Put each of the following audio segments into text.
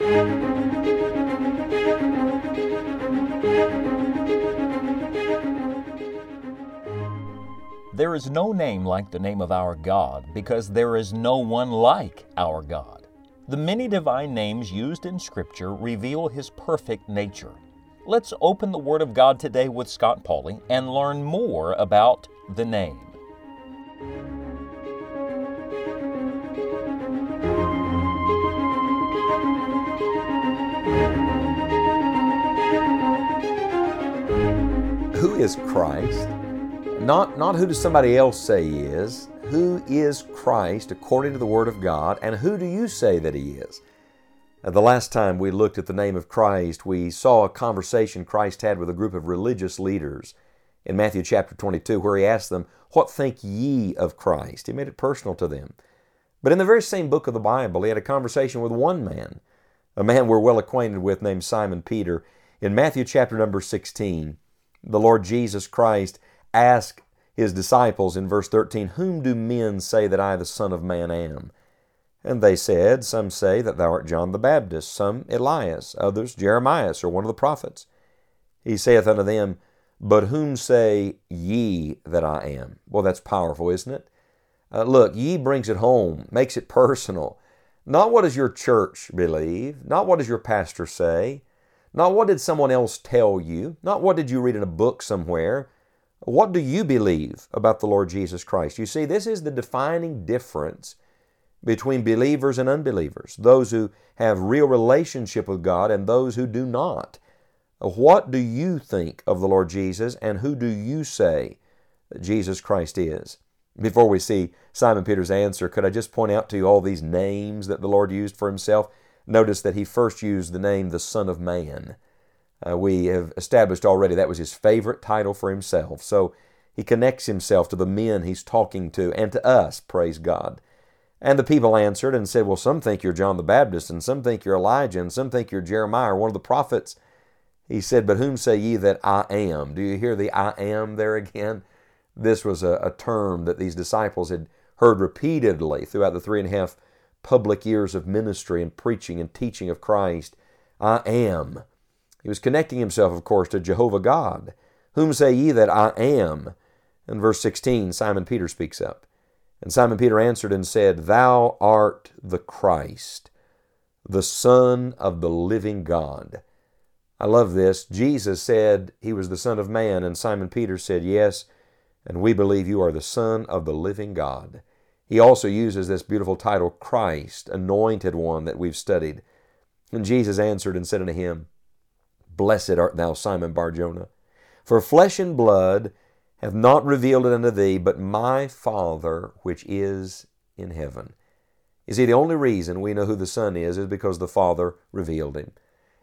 There is no name like the name of our God because there is no one like our God. The many divine names used in Scripture reveal His perfect nature. Let's open the Word of God today with Scott Pauley and learn more about the name. Is Christ? Not, not who does somebody else say he is. Who is Christ according to the Word of God, and who do you say that he is? Uh, the last time we looked at the name of Christ, we saw a conversation Christ had with a group of religious leaders in Matthew chapter 22, where he asked them, What think ye of Christ? He made it personal to them. But in the very same book of the Bible, he had a conversation with one man, a man we're well acquainted with named Simon Peter. In Matthew chapter number 16, the Lord Jesus Christ asked his disciples in verse 13, Whom do men say that I, the Son of Man, am? And they said, Some say that thou art John the Baptist, some Elias, others Jeremias, or one of the prophets. He saith unto them, But whom say ye that I am? Well, that's powerful, isn't it? Uh, look, ye brings it home, makes it personal. Not what does your church believe, not what does your pastor say, not what did someone else tell you, not what did you read in a book somewhere, what do you believe about the Lord Jesus Christ? You see, this is the defining difference between believers and unbelievers, those who have real relationship with God and those who do not. What do you think of the Lord Jesus and who do you say Jesus Christ is? Before we see Simon Peter's answer, could I just point out to you all these names that the Lord used for himself? Notice that he first used the name the Son of Man. Uh, we have established already that was his favorite title for himself. So he connects himself to the men he's talking to and to us, praise God. And the people answered and said, Well, some think you're John the Baptist, and some think you're Elijah, and some think you're Jeremiah one of the prophets. He said, But whom say ye that I am? Do you hear the I am there again? This was a, a term that these disciples had heard repeatedly throughout the three and a half public years of ministry and preaching and teaching of Christ. I am. He was connecting himself, of course, to Jehovah God. Whom say ye that I am? In verse 16, Simon Peter speaks up. And Simon Peter answered and said, Thou art the Christ, the Son of the living God. I love this. Jesus said he was the Son of Man, and Simon Peter said, Yes, and we believe you are the Son of the living God. He also uses this beautiful title, Christ, Anointed One, that we've studied. And Jesus answered and said unto him, Blessed art thou, Simon Barjona, for flesh and blood hath not revealed it unto thee, but my Father which is in heaven. You see, the only reason we know who the Son is is because the Father revealed him.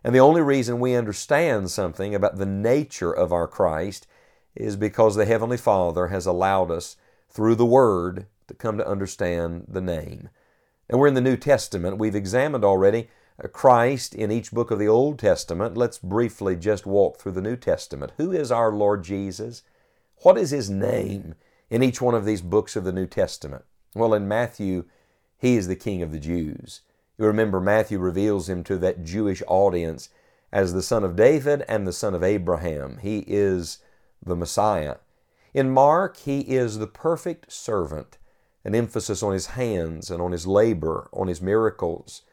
And the only reason we understand something about the nature of our Christ is because the Heavenly Father has allowed us, through the Word, to come to understand the name. And we're in the New Testament. We've examined already uh, Christ in each book of the Old Testament. Let's briefly just walk through the New Testament. Who is our Lord Jesus? What is His name in each one of these books of the New Testament? Well, in Matthew, He is the King of the Jews. You remember Matthew reveals Him to that Jewish audience as the Son of David and the Son of Abraham. He is the Messiah. In Mark, He is the perfect servant, an emphasis on His hands and on His labor, on His miracles.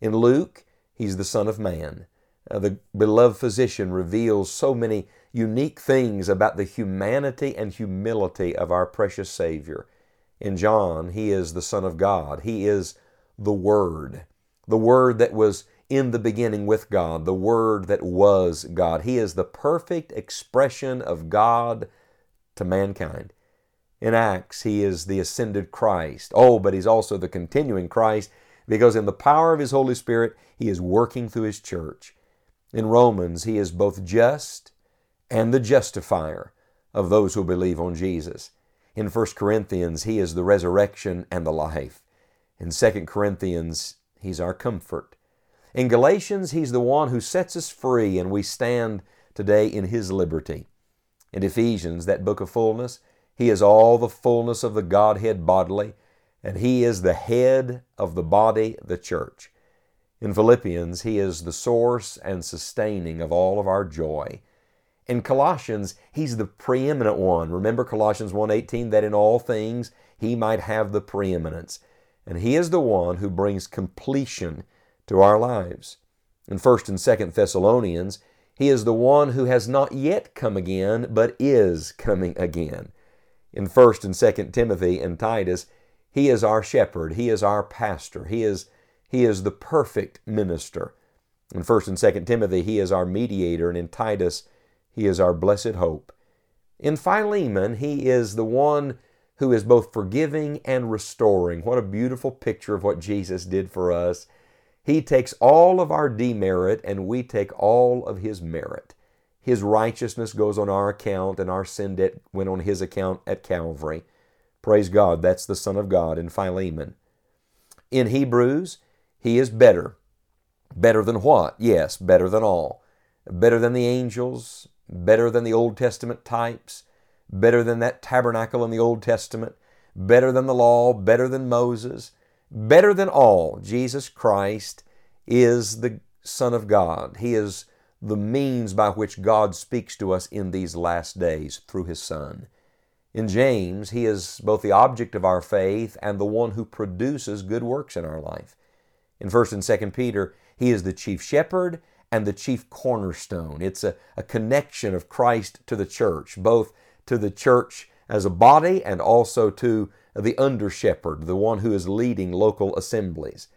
In Luke, he's the Son of Man. Uh, the beloved physician reveals so many unique things about the humanity and humility of our precious Savior. In John, he is the Son of God. He is the Word, the Word that was in the beginning with God, the Word that was God. He is the perfect expression of God to mankind. In Acts, he is the ascended Christ. Oh, but he's also the continuing Christ because in the power of His Holy Spirit, He is working through His church. In Romans, He is both just and the justifier of those who believe on Jesus. In 1 Corinthians, He is the resurrection and the life. In 2 Corinthians, He's our comfort. In Galatians, He's the one who sets us free and we stand today in His liberty. In Ephesians, that book of fullness, He is all the fullness of the Godhead bodily and He is the head of the body, the church. In Philippians, He is the source and sustaining of all of our joy. In Colossians, He's the preeminent one. Remember Colossians 1.18, that in all things He might have the preeminence. And He is the one who brings completion to our lives. In 1st and 2nd Thessalonians, He is the one who has not yet come again, but is coming again. In 1st and 2nd Timothy and Titus, He is our shepherd, He is our pastor, He is he is the perfect minister. In 1st and 2nd Timothy, he is our mediator, and in Titus, he is our blessed hope. In Philemon, he is the one who is both forgiving and restoring. What a beautiful picture of what Jesus did for us. He takes all of our demerit and we take all of his merit. His righteousness goes on our account and our sin debt went on his account at Calvary. Praise God, that's the Son of God in Philemon. In Hebrews, he is better. Better than what? Yes, better than all. Better than the angels, better than the Old Testament types, better than that tabernacle in the Old Testament, better than the law, better than Moses, better than all. Jesus Christ is the Son of God. He is the means by which God speaks to us in these last days through His Son. In James, He is both the object of our faith and the one who produces good works in our life. In 1st and 2nd Peter, he is the chief shepherd and the chief cornerstone. It's a, a connection of Christ to the church, both to the church as a body and also to the under shepherd, the one who is leading local assemblies.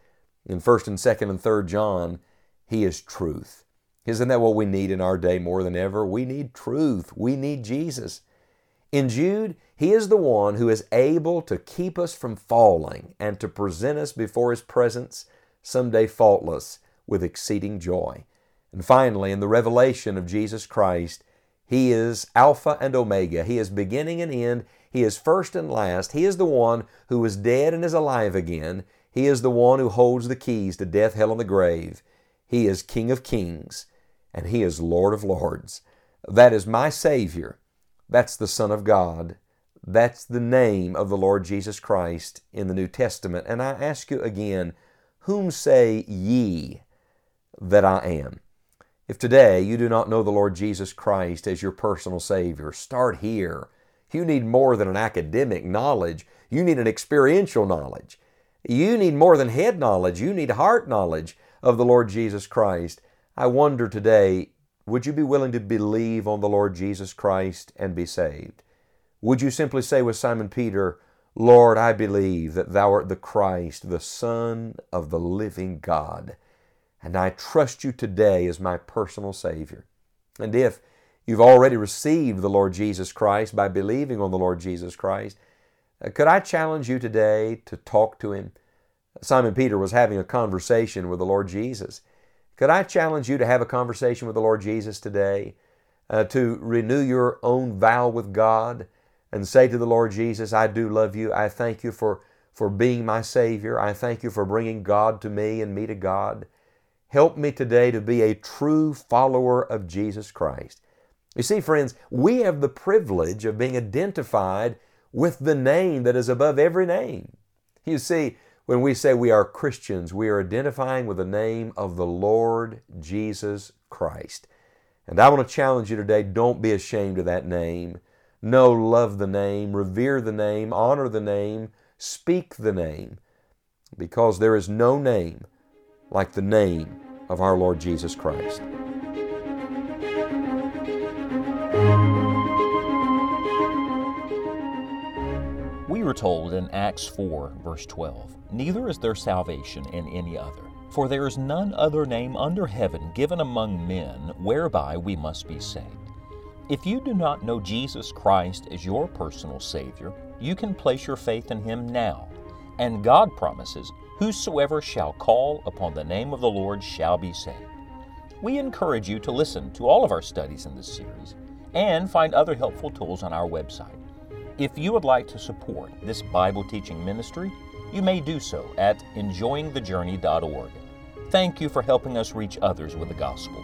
In 1st and 2nd and 3rd John, he is truth. Isn't that what we need in our day more than ever? We need truth. We need Jesus. In Jude, he is the one who is able to keep us from falling and to present us before his presence someday faultless with exceeding joy. And finally, in the revelation of Jesus Christ, He is Alpha and Omega. He is beginning and end. He is first and last. He is the one who is dead and is alive again. He is the one who holds the keys to death, hell, and the grave. He is King of kings, and He is Lord of lords. That is my Savior. That's the Son of God. That's the name of the Lord Jesus Christ in the New Testament. And I ask you again, whom say ye that I am? If today you do not know the Lord Jesus Christ as your personal Savior, start here. You need more than an academic knowledge. You need an experiential knowledge. You need more than head knowledge. You need heart knowledge of the Lord Jesus Christ. I wonder today, would you be willing to believe on the Lord Jesus Christ and be saved? Would you simply say with Simon Peter, Lord, I believe that Thou art the Christ, the Son of the living God, and I trust You today as my personal Savior. And if you've already received the Lord Jesus Christ by believing on the Lord Jesus Christ, uh, could I challenge you today to talk to Him? Simon Peter was having a conversation with the Lord Jesus. Could I challenge you to have a conversation with the Lord Jesus today? Uh, to renew your own vow with God? and say to the Lord Jesus, I do love you. I thank you for, for being my Savior. I thank you for bringing God to me and me to God. Help me today to be a true follower of Jesus Christ. You see, friends, we have the privilege of being identified with the name that is above every name. You see, when we say we are Christians, we are identifying with the name of the Lord Jesus Christ. And I want to challenge you today don't be ashamed of that name. No, love the name, revere the name, honor the name, speak the name, because there is no name like the name of our Lord Jesus Christ. Told in Acts 4, verse 12, Neither is there salvation in any other, for there is none other name under heaven given among men whereby we must be saved. If you do not know Jesus Christ as your personal Savior, you can place your faith in Him now. And God promises, Whosoever shall call upon the name of the Lord shall be saved. We encourage you to listen to all of our studies in this series and find other helpful tools on our website. If you would like to support this Bible teaching ministry, you may do so at enjoyingthejourney.org. Thank you for helping us reach others with the gospel.